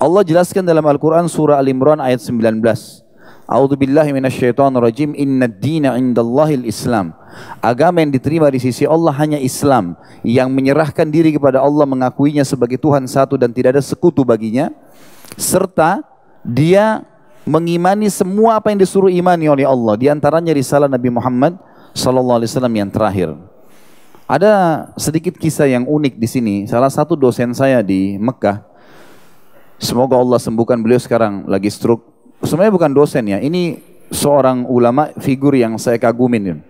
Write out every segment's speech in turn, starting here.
Allah jelaskan dalam Al-Quran surah Al-Imran ayat 19. A'udzu billahi minasyaitonir rajim. Inna dina indallahil Islam. Agama yang diterima di sisi Allah hanya Islam yang menyerahkan diri kepada Allah mengakuinya sebagai Tuhan satu dan tidak ada sekutu baginya serta dia mengimani semua apa yang disuruh imani oleh Allah di antaranya risalah Nabi Muhammad sallallahu alaihi wasallam yang terakhir. Ada sedikit kisah yang unik di sini. Salah satu dosen saya di Mekah Semoga Allah sembuhkan beliau sekarang lagi stroke. Sebenarnya bukan dosen ya, ini seorang ulama figur yang saya kagumin.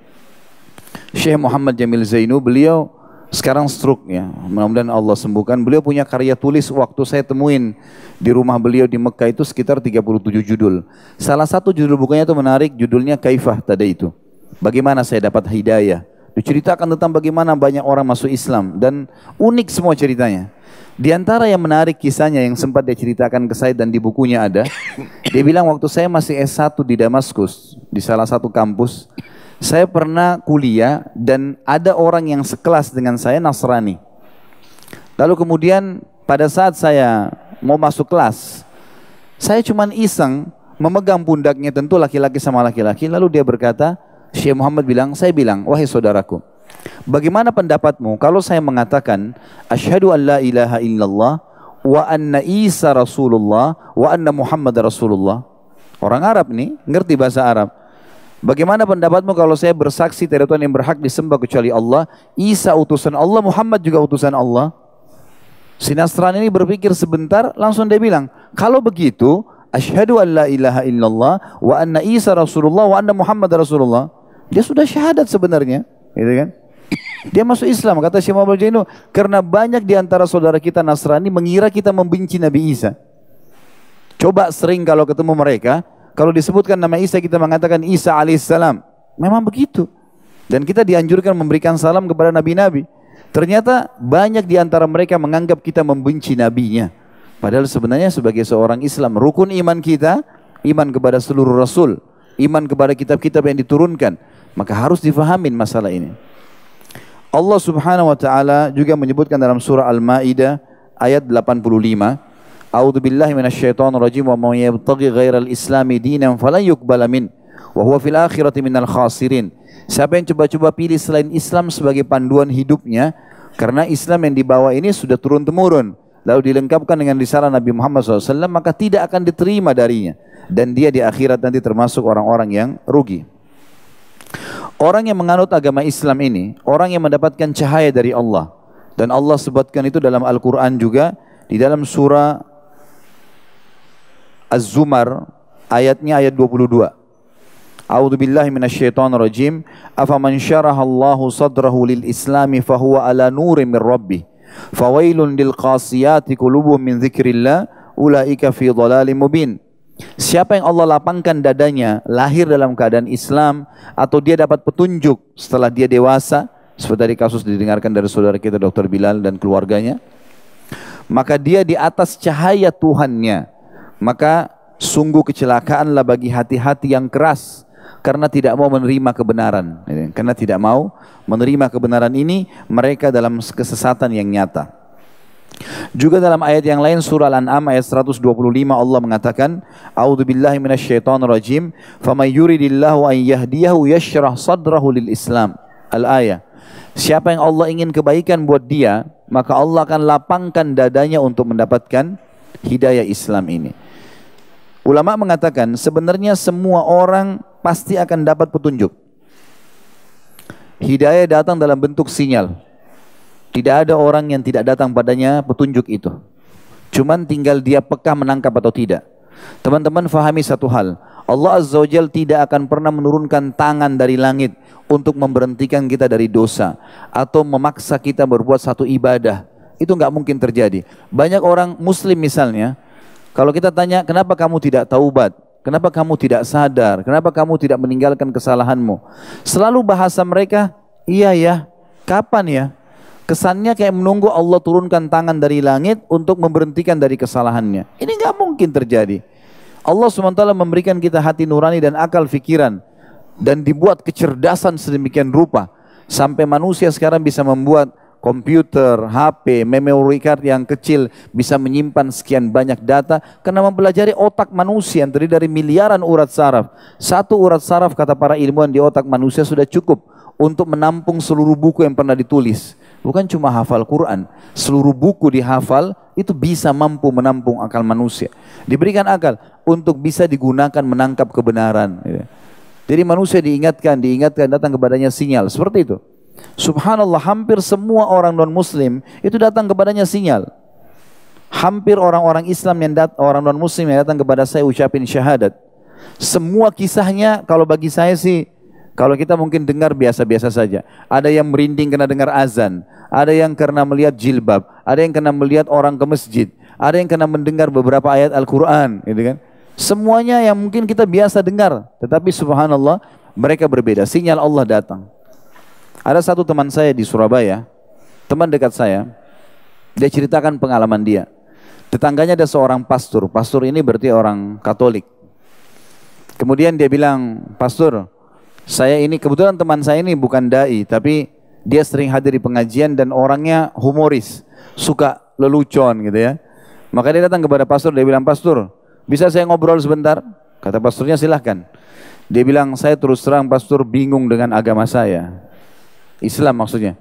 Syekh Muhammad Jamil Zainu, beliau sekarang stroke ya. Mudah-mudahan Allah sembuhkan. Beliau punya karya tulis waktu saya temuin di rumah beliau di Mekah itu sekitar 37 judul. Salah satu judul bukunya itu menarik, judulnya Kaifah tadi itu. Bagaimana saya dapat hidayah. Diceritakan tentang bagaimana banyak orang masuk Islam dan unik semua ceritanya. Di antara yang menarik kisahnya yang sempat dia ceritakan ke saya dan di bukunya ada, dia bilang waktu saya masih S1 di Damaskus, di salah satu kampus, saya pernah kuliah dan ada orang yang sekelas dengan saya Nasrani. Lalu kemudian pada saat saya mau masuk kelas, saya cuma iseng memegang pundaknya tentu laki-laki sama laki-laki, lalu dia berkata, Syekh Muhammad bilang, saya bilang, wahai saudaraku, Bagaimana pendapatmu kalau saya mengatakan asyhadu an la ilaha illallah wa anna Isa Rasulullah wa anna Muhammad Rasulullah? Orang Arab nih, ngerti bahasa Arab. Bagaimana pendapatmu kalau saya bersaksi tidak Tuhan yang berhak disembah kecuali Allah, Isa utusan Allah, Muhammad juga utusan Allah? Si ini berpikir sebentar, langsung dia bilang, kalau begitu, asyhadu an la ilaha illallah wa anna Isa Rasulullah wa anna Muhammad Rasulullah. Dia sudah syahadat sebenarnya, gitu kan? Dia masuk Islam, kata Syekh Muhammad Jainu, karena banyak di antara saudara kita Nasrani mengira kita membenci Nabi Isa. Coba sering kalau ketemu mereka, kalau disebutkan nama Isa kita mengatakan Isa alaihissalam. Memang begitu. Dan kita dianjurkan memberikan salam kepada nabi-nabi. Ternyata banyak di antara mereka menganggap kita membenci nabinya. Padahal sebenarnya sebagai seorang Islam, rukun iman kita, iman kepada seluruh rasul, iman kepada kitab-kitab yang diturunkan. Maka harus difahamin masalah ini. Allah Subhanahu wa taala juga menyebutkan dalam surah Al-Maidah ayat 85 A'udzu billahi minasyaitonir rajim wa may yabtaghi ghairal islami dinan falan yuqbala min wa huwa fil akhirati minal khasirin. Siapa yang coba-coba pilih selain Islam sebagai panduan hidupnya karena Islam yang dibawa ini sudah turun temurun lalu dilengkapkan dengan risalah Nabi Muhammad SAW maka tidak akan diterima darinya dan dia di akhirat nanti termasuk orang-orang yang rugi. Orang yang menganut agama Islam ini, orang yang mendapatkan cahaya dari Allah. Dan Allah sebutkan itu dalam Al-Quran juga, di dalam surah Az-Zumar, ayatnya ayat 22. A'udzu billahi minasyaitonir rajim. Afaman syaraha Allahu sadrahu lil Islami fahuwa ala nurin min rabbih. Fawailun lil qasiyati qulubuhum min dzikrillah ulaika fi dhalalin mubin. Siapa yang Allah lapangkan dadanya, lahir dalam keadaan Islam, atau dia dapat petunjuk setelah dia dewasa, seperti tadi kasus didengarkan dari saudara kita Dr. Bilal dan keluarganya, maka dia di atas cahaya Tuhannya. Maka sungguh kecelakaanlah bagi hati-hati yang keras karena tidak mau menerima kebenaran. Karena tidak mau menerima kebenaran ini, mereka dalam kesesatan yang nyata. Juga dalam ayat yang lain surah Al-An'am ayat 125 Allah mengatakan, "A'udzu billahi rajim, faman yuridillahu an yahdiyahu yashrah sadrahu lil Islam." Al-ayah. Siapa yang Allah ingin kebaikan buat dia, maka Allah akan lapangkan dadanya untuk mendapatkan hidayah Islam ini. Ulama mengatakan sebenarnya semua orang pasti akan dapat petunjuk. Hidayah datang dalam bentuk sinyal. Tidak ada orang yang tidak datang padanya petunjuk itu. Cuman tinggal dia peka menangkap atau tidak. Teman-teman fahami satu hal. Allah Azza wa Jal tidak akan pernah menurunkan tangan dari langit untuk memberhentikan kita dari dosa. Atau memaksa kita berbuat satu ibadah. Itu nggak mungkin terjadi. Banyak orang muslim misalnya. Kalau kita tanya kenapa kamu tidak taubat. Kenapa kamu tidak sadar? Kenapa kamu tidak meninggalkan kesalahanmu? Selalu bahasa mereka, iya ya, kapan ya? Kesannya kayak menunggu Allah turunkan tangan dari langit untuk memberhentikan dari kesalahannya. Ini nggak mungkin terjadi. Allah SWT memberikan kita hati nurani dan akal fikiran. Dan dibuat kecerdasan sedemikian rupa. Sampai manusia sekarang bisa membuat komputer, HP, memory card yang kecil bisa menyimpan sekian banyak data karena mempelajari otak manusia yang terdiri dari miliaran urat saraf. Satu urat saraf kata para ilmuwan di otak manusia sudah cukup untuk menampung seluruh buku yang pernah ditulis. Bukan cuma hafal Quran, seluruh buku dihafal itu bisa mampu menampung akal manusia. Diberikan akal untuk bisa digunakan menangkap kebenaran. Jadi manusia diingatkan, diingatkan datang kepadanya sinyal seperti itu. Subhanallah hampir semua orang non muslim itu datang kepadanya sinyal. Hampir orang-orang Islam yang dat orang non muslim yang datang kepada saya ucapin syahadat. Semua kisahnya kalau bagi saya sih kalau kita mungkin dengar biasa-biasa saja. Ada yang merinding karena dengar azan, ada yang karena melihat jilbab, ada yang karena melihat orang ke masjid, ada yang karena mendengar beberapa ayat Al-Qur'an, gitu kan. Semuanya yang mungkin kita biasa dengar, tetapi subhanallah mereka berbeda. Sinyal Allah datang. Ada satu teman saya di Surabaya, teman dekat saya, dia ceritakan pengalaman dia. Tetangganya ada seorang pastor, pastor ini berarti orang Katolik. Kemudian dia bilang, pastor, saya ini kebetulan teman saya ini bukan dai, tapi dia sering hadir di pengajian dan orangnya humoris, suka lelucon gitu ya. Maka dia datang kepada pastor, dia bilang, pastor, bisa saya ngobrol sebentar? Kata pastornya silahkan. Dia bilang, saya terus terang pastor bingung dengan agama saya. Islam maksudnya.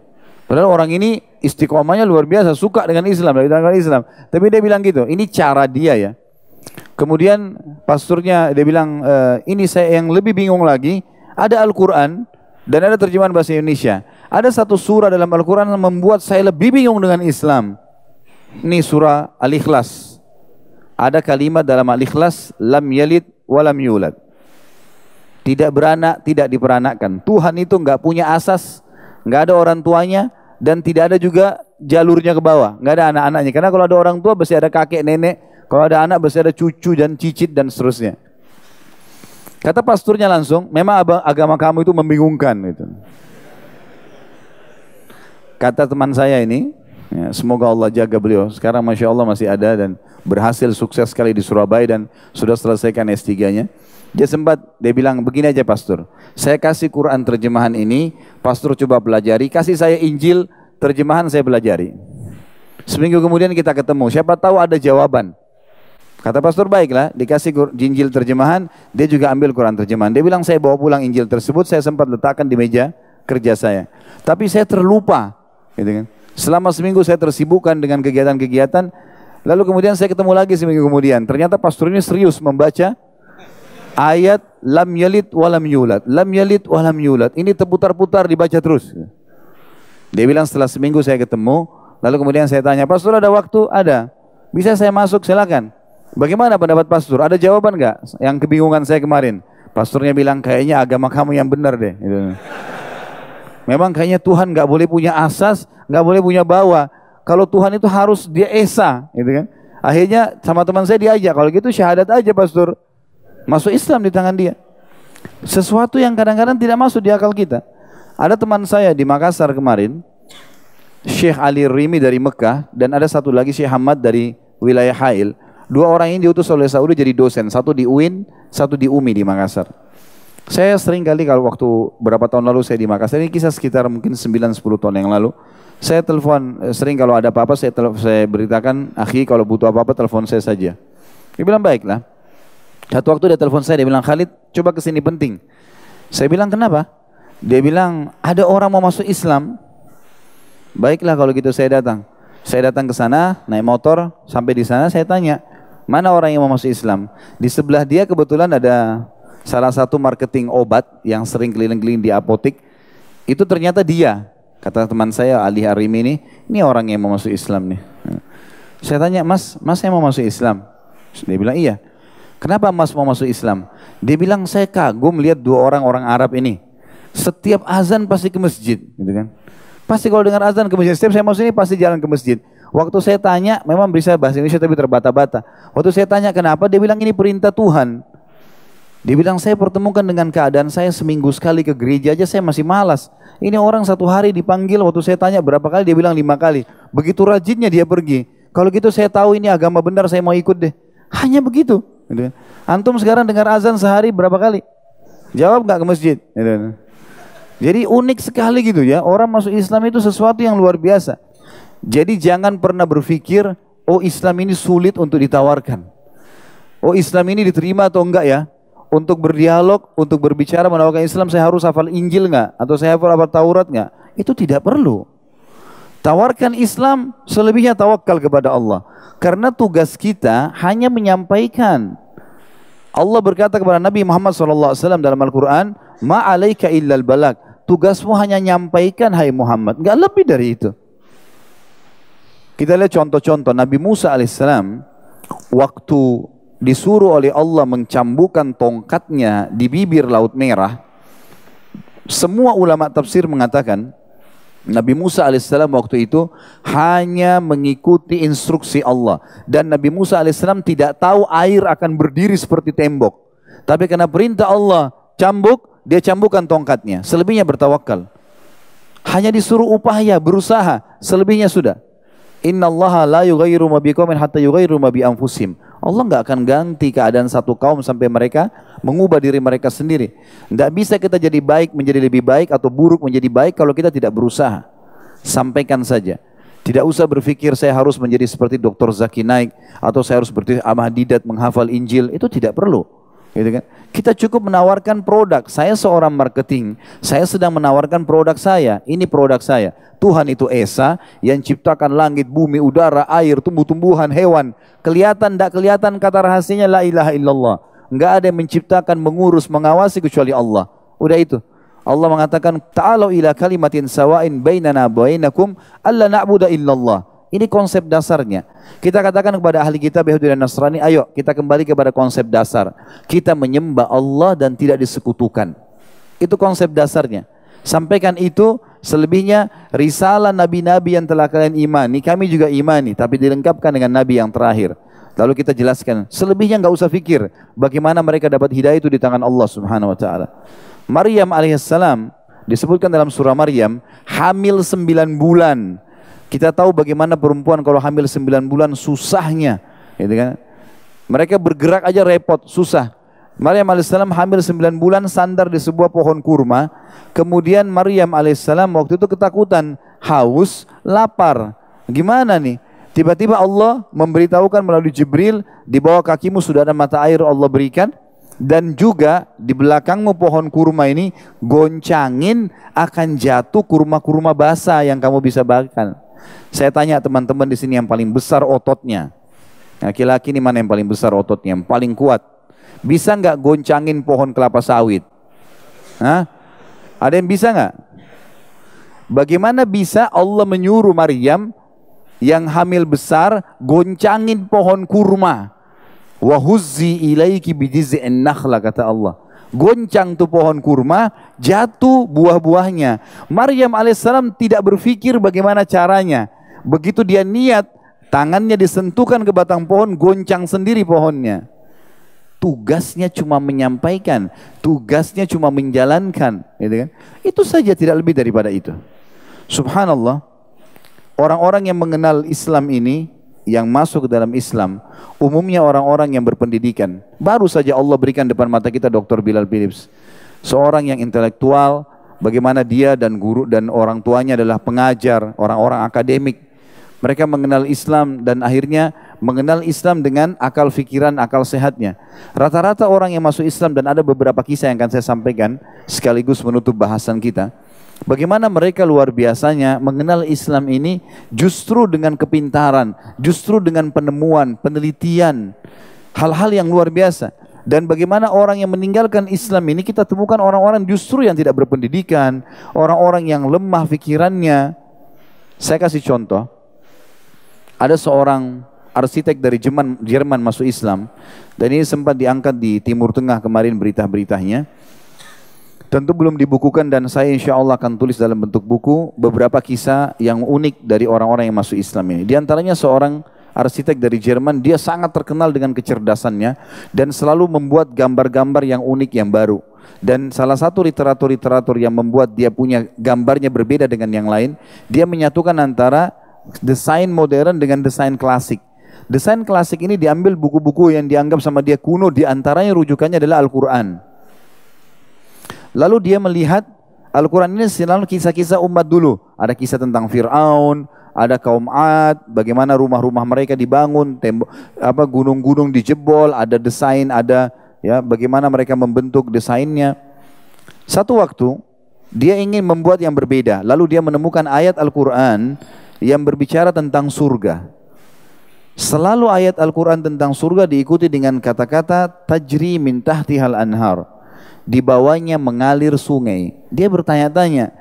Padahal orang ini istiqomahnya luar biasa, suka dengan Islam, dengan Islam. Tapi dia bilang gitu, ini cara dia ya. Kemudian pastornya dia bilang, e, ini saya yang lebih bingung lagi, ada Al-Quran dan ada terjemahan bahasa Indonesia. Ada satu surah dalam Al-Quran yang membuat saya lebih bingung dengan Islam. Ini surah Al-Ikhlas. Ada kalimat dalam Al-Ikhlas, lam yalid walam yulad. Tidak beranak, tidak diperanakkan. Tuhan itu enggak punya asas, enggak ada orang tuanya, dan tidak ada juga jalurnya ke bawah. Enggak ada anak-anaknya. Karena kalau ada orang tua, pasti ada kakek, nenek. Kalau ada anak, pasti ada cucu dan cicit dan seterusnya. Kata pasturnya langsung, memang agama kamu itu membingungkan. Gitu. Kata teman saya ini, ya, semoga Allah jaga beliau. Sekarang Masya Allah masih ada dan berhasil sukses sekali di Surabaya dan sudah selesaikan S3-nya. Dia sempat, dia bilang begini aja pastor, saya kasih Quran terjemahan ini, pastor coba pelajari, kasih saya Injil, terjemahan saya pelajari. Seminggu kemudian kita ketemu, siapa tahu ada jawaban. Kata pastor baiklah, dikasih Injil terjemahan, dia juga ambil Quran terjemahan. Dia bilang saya bawa pulang Injil tersebut, saya sempat letakkan di meja kerja saya. Tapi saya terlupa, gitu kan. Selama seminggu saya tersibukkan dengan kegiatan-kegiatan, lalu kemudian saya ketemu lagi seminggu kemudian. Ternyata pastor ini serius membaca ayat lam yalid walam yulad, lam yalid walam yulad. Ini terputar-putar dibaca terus. Dia bilang setelah seminggu saya ketemu, lalu kemudian saya tanya, pastor ada waktu? Ada. Bisa saya masuk? Silakan. Bagaimana pendapat pastor? Ada jawaban nggak yang kebingungan saya kemarin? Pastornya bilang kayaknya agama kamu yang benar deh. Gitu. Memang kayaknya Tuhan nggak boleh punya asas, nggak boleh punya bawah. Kalau Tuhan itu harus dia esa, gitu kan? Akhirnya sama teman saya diajak, kalau gitu syahadat aja pastor. Masuk Islam di tangan dia. Sesuatu yang kadang-kadang tidak masuk di akal kita. Ada teman saya di Makassar kemarin, Syekh Ali Rimi dari Mekah, dan ada satu lagi Syekh Hamad dari wilayah Hail. Dua orang ini diutus oleh Saudi jadi dosen, satu di UIN, satu di UMI di Makassar. Saya sering kali kalau waktu berapa tahun lalu saya di Makassar, ini kisah sekitar mungkin 9-10 tahun yang lalu. Saya telepon, eh, sering kalau ada apa-apa saya, saya beritakan, akhi kalau butuh apa-apa telepon saya saja. Dia bilang baiklah. Satu waktu dia telepon saya, dia bilang Khalid coba ke sini penting. Saya bilang kenapa? Dia bilang ada orang mau masuk Islam. Baiklah kalau gitu saya datang. Saya datang ke sana, naik motor, sampai di sana saya tanya, Mana orang yang mau masuk Islam? Di sebelah dia kebetulan ada salah satu marketing obat yang sering keliling-keliling di apotik. Itu ternyata dia. Kata teman saya Ali Harim ini, ini orang yang mau masuk Islam nih. Saya tanya, mas, mas saya mau masuk Islam? Dia bilang, iya. Kenapa mas mau masuk Islam? Dia bilang, saya kagum lihat dua orang orang Arab ini. Setiap azan pasti ke masjid. Gitu kan. Pasti kalau dengar azan ke masjid, setiap saya masuk ini pasti jalan ke masjid. Waktu saya tanya, memang bisa bahasa Indonesia tapi terbata-bata. Waktu saya tanya kenapa, dia bilang ini perintah Tuhan. Dia bilang saya pertemukan dengan keadaan saya seminggu sekali ke gereja aja saya masih malas. Ini orang satu hari dipanggil waktu saya tanya berapa kali dia bilang lima kali. Begitu rajinnya dia pergi. Kalau gitu saya tahu ini agama benar saya mau ikut deh. Hanya begitu. Gitu kan. Antum sekarang dengar azan sehari berapa kali? Jawab nggak ke masjid? Jadi unik sekali gitu ya. Orang masuk Islam itu sesuatu yang luar biasa. Jadi jangan pernah berpikir, oh Islam ini sulit untuk ditawarkan. Oh Islam ini diterima atau enggak ya? Untuk berdialog, untuk berbicara menawarkan Islam saya harus hafal Injil enggak? Atau saya hafal hafal Taurat enggak? Itu tidak perlu. Tawarkan Islam, selebihnya tawakal kepada Allah. Karena tugas kita hanya menyampaikan. Allah berkata kepada Nabi Muhammad SAW dalam Al-Quran, Ma'alaika illal balak. Tugasmu hanya nyampaikan hai Muhammad. Enggak lebih dari itu. Kita lihat contoh-contoh. Nabi Musa alaihissalam waktu disuruh oleh Allah mencambukan tongkatnya di bibir Laut Merah, semua ulama tafsir mengatakan Nabi Musa alaihissalam waktu itu hanya mengikuti instruksi Allah dan Nabi Musa alaihissalam tidak tahu air akan berdiri seperti tembok. Tapi karena perintah Allah cambuk, dia cambukkan tongkatnya. Selebihnya bertawakal. Hanya disuruh upaya, berusaha, selebihnya sudah. Inna Allah la yughayyiru ma biqaumin hatta yughayyiru ma bi anfusihim. Allah enggak akan ganti keadaan satu kaum sampai mereka mengubah diri mereka sendiri. Enggak bisa kita jadi baik menjadi lebih baik atau buruk menjadi baik kalau kita tidak berusaha. Sampaikan saja. Tidak usah berpikir saya harus menjadi seperti Dr. Zaki Naik atau saya harus seperti Ahmad Didat menghafal Injil. Itu tidak perlu. Gitu kan? Kita cukup menawarkan produk. Saya seorang marketing, saya sedang menawarkan produk saya. Ini produk saya. Tuhan itu Esa yang ciptakan langit, bumi, udara, air, tumbuh-tumbuhan, hewan. Kelihatan tidak kelihatan kata rahasianya la ilaha illallah. Enggak ada yang menciptakan, mengurus, mengawasi kecuali Allah. Udah itu. Allah mengatakan, Ta'alau ila kalimatin sawain bainana bainakum alla na'budu illallah. Ini konsep dasarnya. Kita katakan kepada ahli kita Yahudi dan Nasrani, ayo kita kembali kepada konsep dasar. Kita menyembah Allah dan tidak disekutukan. Itu konsep dasarnya. Sampaikan itu, selebihnya risalah nabi-nabi yang telah kalian imani, kami juga imani, tapi dilengkapkan dengan nabi yang terakhir. Lalu kita jelaskan, selebihnya nggak usah pikir bagaimana mereka dapat hidayah itu di tangan Allah Subhanahu wa taala. Maryam alaihissalam disebutkan dalam surah Maryam hamil sembilan bulan kita tahu bagaimana perempuan kalau hamil 9 bulan susahnya, gitu kan? Mereka bergerak aja repot, susah. Maryam alaihissalam hamil 9 bulan sandar di sebuah pohon kurma. Kemudian Maryam alaihissalam waktu itu ketakutan, haus, lapar. Gimana nih? Tiba-tiba Allah memberitahukan melalui Jibril, di bawah kakimu sudah ada mata air Allah berikan. Dan juga di belakangmu pohon kurma ini goncangin akan jatuh kurma-kurma basah yang kamu bisa bahkan. Saya tanya teman-teman di sini yang paling besar ototnya. Laki-laki ini mana yang paling besar ototnya, yang paling kuat? Bisa nggak goncangin pohon kelapa sawit? Hah? Ada yang bisa nggak? Bagaimana bisa Allah menyuruh Maryam yang hamil besar goncangin pohon kurma? Wahuzzi ilaiki bidiz'in nakhla kata Allah goncang tuh pohon kurma, jatuh buah-buahnya. Maryam alaihissalam tidak berpikir bagaimana caranya. Begitu dia niat, tangannya disentuhkan ke batang pohon, goncang sendiri pohonnya. Tugasnya cuma menyampaikan, tugasnya cuma menjalankan, gitu kan? Itu saja tidak lebih daripada itu. Subhanallah, orang-orang yang mengenal Islam ini yang masuk ke dalam Islam umumnya orang-orang yang berpendidikan. Baru saja Allah berikan depan mata kita Dr. Bilal Philips. Seorang yang intelektual, bagaimana dia dan guru dan orang tuanya adalah pengajar, orang-orang akademik. Mereka mengenal Islam dan akhirnya mengenal Islam dengan akal fikiran, akal sehatnya. Rata-rata orang yang masuk Islam dan ada beberapa kisah yang akan saya sampaikan sekaligus menutup bahasan kita. Bagaimana mereka luar biasanya mengenal Islam ini justru dengan kepintaran, justru dengan penemuan, penelitian, hal-hal yang luar biasa. Dan bagaimana orang yang meninggalkan Islam ini kita temukan orang-orang justru yang tidak berpendidikan, orang-orang yang lemah pikirannya. Saya kasih contoh. Ada seorang arsitek dari Jerman, Jerman masuk Islam dan ini sempat diangkat di Timur Tengah kemarin berita-beritanya. Tentu belum dibukukan dan saya insya Allah akan tulis dalam bentuk buku beberapa kisah yang unik dari orang-orang yang masuk Islam ini. Di antaranya seorang arsitek dari Jerman, dia sangat terkenal dengan kecerdasannya dan selalu membuat gambar-gambar yang unik yang baru. Dan salah satu literatur-literatur yang membuat dia punya gambarnya berbeda dengan yang lain, dia menyatukan antara desain modern dengan desain klasik. Desain klasik ini diambil buku-buku yang dianggap sama dia kuno, di antaranya rujukannya adalah Al-Quran. Lalu dia melihat Al-Quran ini selalu kisah-kisah umat dulu. Ada kisah tentang Fir'aun, ada kaum Ad, bagaimana rumah-rumah mereka dibangun, apa gunung-gunung dijebol, ada desain, ada ya bagaimana mereka membentuk desainnya. Satu waktu dia ingin membuat yang berbeda, lalu dia menemukan ayat Al-Qur'an yang berbicara tentang surga. Selalu ayat Al-Quran tentang surga diikuti dengan kata-kata tajri min tahtihal anhar. Di bawahnya mengalir sungai. Dia bertanya-tanya,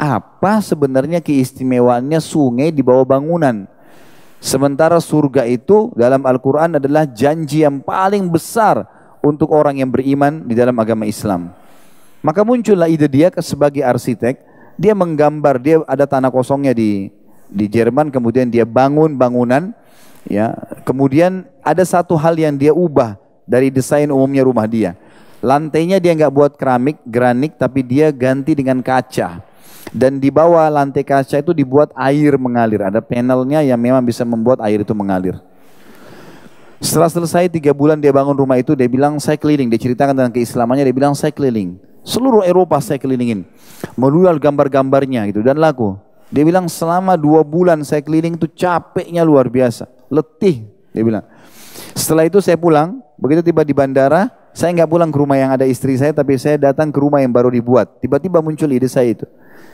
apa sebenarnya keistimewaannya sungai di bawah bangunan? Sementara surga itu dalam Al-Quran adalah janji yang paling besar untuk orang yang beriman di dalam agama Islam. Maka muncullah ide dia sebagai arsitek, dia menggambar, dia ada tanah kosongnya di di Jerman, kemudian dia bangun bangunan, Ya, kemudian ada satu hal yang dia ubah dari desain umumnya rumah dia. Lantainya dia nggak buat keramik, granit, tapi dia ganti dengan kaca. Dan di bawah lantai kaca itu dibuat air mengalir. Ada panelnya yang memang bisa membuat air itu mengalir. Setelah selesai tiga bulan dia bangun rumah itu, dia bilang saya keliling. Dia ceritakan tentang keislamannya, dia bilang saya keliling. Seluruh Eropa saya kelilingin. Melual gambar-gambarnya gitu dan laku. Dia bilang selama dua bulan saya keliling itu capeknya luar biasa letih dia bilang. Setelah itu saya pulang, begitu tiba di bandara, saya nggak pulang ke rumah yang ada istri saya, tapi saya datang ke rumah yang baru dibuat. Tiba-tiba muncul ide saya itu.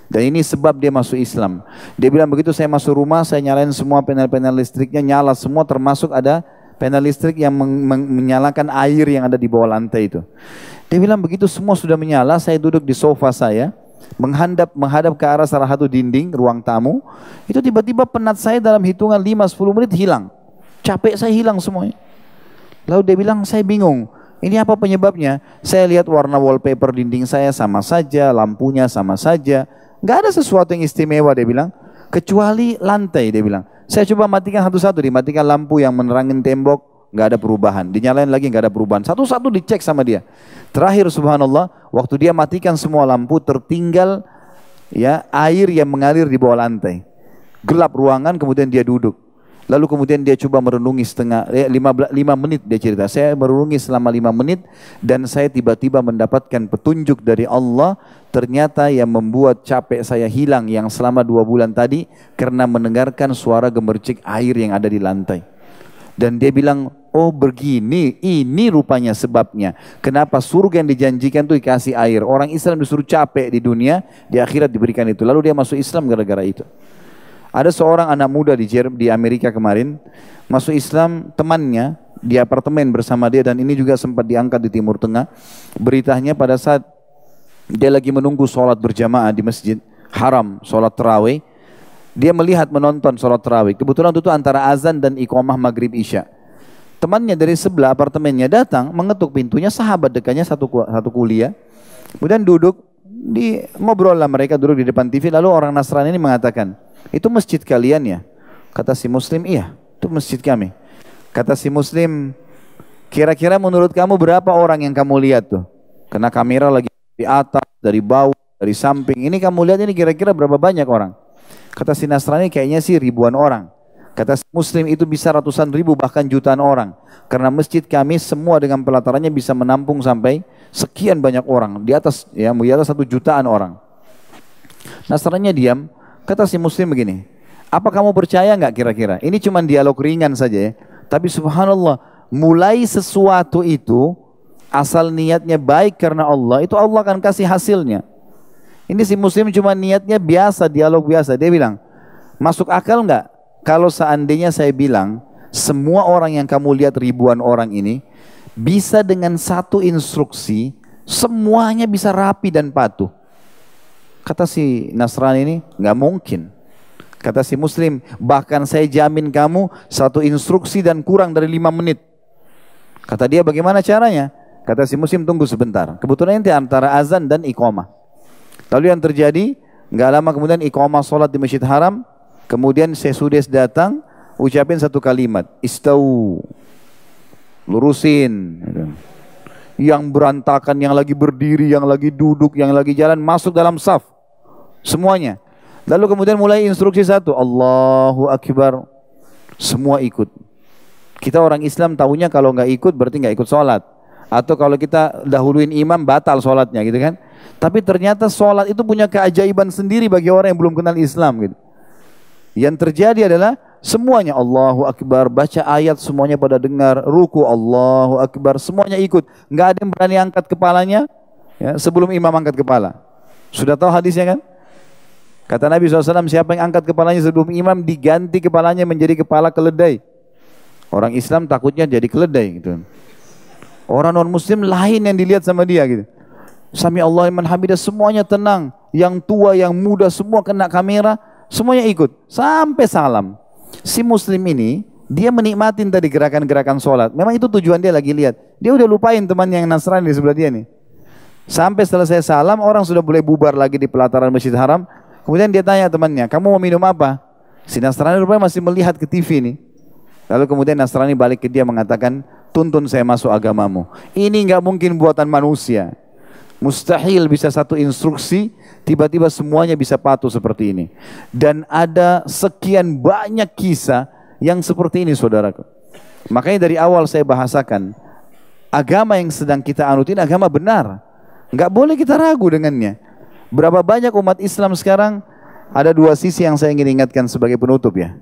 Dan ini sebab dia masuk Islam. Dia bilang begitu saya masuk rumah, saya nyalain semua panel-panel listriknya, nyala semua termasuk ada panel listrik yang men men menyalakan air yang ada di bawah lantai itu. Dia bilang begitu semua sudah menyala, saya duduk di sofa saya, menghadap menghadap ke arah salah satu dinding ruang tamu, itu tiba-tiba penat saya dalam hitungan 5-10 menit hilang. Capek saya hilang semuanya. Lalu dia bilang, saya bingung. Ini apa penyebabnya? Saya lihat warna wallpaper dinding saya sama saja, lampunya sama saja. Nggak ada sesuatu yang istimewa dia bilang. Kecuali lantai dia bilang. Saya coba matikan satu-satu, dimatikan lampu yang menerangin tembok, nggak ada perubahan. Dinyalain lagi nggak ada perubahan. Satu-satu dicek sama dia. Terakhir subhanallah, waktu dia matikan semua lampu, tertinggal ya air yang mengalir di bawah lantai. Gelap ruangan, kemudian dia duduk. Lalu kemudian dia coba merenungi setengah, ya, lima, lima menit dia cerita. Saya merenungi selama lima menit dan saya tiba-tiba mendapatkan petunjuk dari Allah. Ternyata yang membuat capek saya hilang yang selama dua bulan tadi karena mendengarkan suara gemercik air yang ada di lantai. Dan dia bilang, Oh begini, ini rupanya sebabnya. Kenapa surga yang dijanjikan itu dikasih air. Orang Islam disuruh capek di dunia, di akhirat diberikan itu. Lalu dia masuk Islam gara-gara itu. Ada seorang anak muda di di Amerika kemarin, masuk Islam temannya di apartemen bersama dia dan ini juga sempat diangkat di Timur Tengah. Beritanya pada saat dia lagi menunggu sholat berjamaah di masjid haram, sholat terawih, dia melihat menonton sholat terawih. Kebetulan itu antara azan dan iqamah maghrib isya. Temannya dari sebelah apartemennya datang mengetuk pintunya sahabat dekatnya satu satu kuliah. Kemudian duduk di ngobrol lah mereka duduk di depan TV lalu orang Nasrani ini mengatakan, "Itu masjid kalian ya?" Kata si muslim, "Iya, itu masjid kami." Kata si muslim, "Kira-kira menurut kamu berapa orang yang kamu lihat tuh?" Karena kamera lagi di atas, dari bawah, dari samping. Ini kamu lihat ini kira-kira berapa banyak orang? Kata si Nasrani kayaknya sih ribuan orang. Kata Muslim itu bisa ratusan ribu bahkan jutaan orang. Karena masjid kami semua dengan pelatarannya bisa menampung sampai sekian banyak orang. Di atas ya di atas satu jutaan orang. Nasrani diam. Kata si Muslim begini. Apa kamu percaya nggak kira-kira? Ini cuma dialog ringan saja ya. Tapi subhanallah mulai sesuatu itu asal niatnya baik karena Allah itu Allah akan kasih hasilnya. Ini si muslim cuma niatnya biasa, dialog biasa. Dia bilang, masuk akal nggak kalau seandainya saya bilang semua orang yang kamu lihat ribuan orang ini bisa dengan satu instruksi semuanya bisa rapi dan patuh. Kata si Nasrani ini nggak mungkin. Kata si Muslim bahkan saya jamin kamu satu instruksi dan kurang dari lima menit. Kata dia bagaimana caranya? Kata si Muslim tunggu sebentar. Kebetulan ini antara azan dan iqamah. Lalu yang terjadi nggak lama kemudian iqamah sholat di Masjid Haram Kemudian sesudah datang, ucapin satu kalimat, istau, lurusin. Yang berantakan, yang lagi berdiri, yang lagi duduk, yang lagi jalan, masuk dalam saf. Semuanya. Lalu kemudian mulai instruksi satu, Allahu Akbar. Semua ikut. Kita orang Islam tahunya kalau nggak ikut berarti nggak ikut sholat. Atau kalau kita dahuluin imam batal sholatnya gitu kan. Tapi ternyata sholat itu punya keajaiban sendiri bagi orang yang belum kenal Islam gitu. Yang terjadi adalah semuanya Allahu Akbar, baca ayat semuanya pada dengar, ruku Allahu Akbar, semuanya ikut. Nggak ada yang berani angkat kepalanya ya, sebelum imam angkat kepala. Sudah tahu hadisnya kan? Kata Nabi SAW, siapa yang angkat kepalanya sebelum imam diganti kepalanya menjadi kepala keledai. Orang Islam takutnya jadi keledai gitu. Orang non muslim lain yang dilihat sama dia gitu. Sami Allah iman hamidah semuanya tenang. Yang tua, yang muda semua kena kamera. Semuanya ikut. Sampai salam. Si muslim ini dia menikmatin tadi gerakan-gerakan sholat. Memang itu tujuan dia lagi lihat. Dia udah lupain teman yang Nasrani di sebelah dia nih. Sampai selesai salam, orang sudah boleh bubar lagi di pelataran Masjid Haram. Kemudian dia tanya temannya, kamu mau minum apa? Si Nasrani rupanya masih melihat ke TV nih. Lalu kemudian Nasrani balik ke dia mengatakan, tuntun saya masuk agamamu. Ini nggak mungkin buatan manusia. Mustahil bisa satu instruksi, tiba-tiba semuanya bisa patuh seperti ini. Dan ada sekian banyak kisah yang seperti ini saudaraku. Makanya dari awal saya bahasakan, agama yang sedang kita anut ini agama benar. Nggak boleh kita ragu dengannya. Berapa banyak umat Islam sekarang ada dua sisi yang saya ingin ingatkan sebagai penutup ya.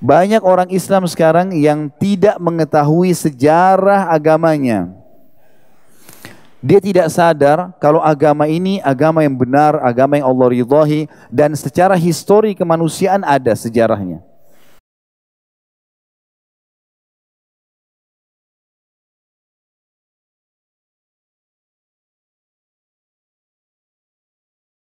Banyak orang Islam sekarang yang tidak mengetahui sejarah agamanya. Dia tidak sadar kalau agama ini agama yang benar, agama yang Allah ridhahi dan secara histori kemanusiaan ada sejarahnya.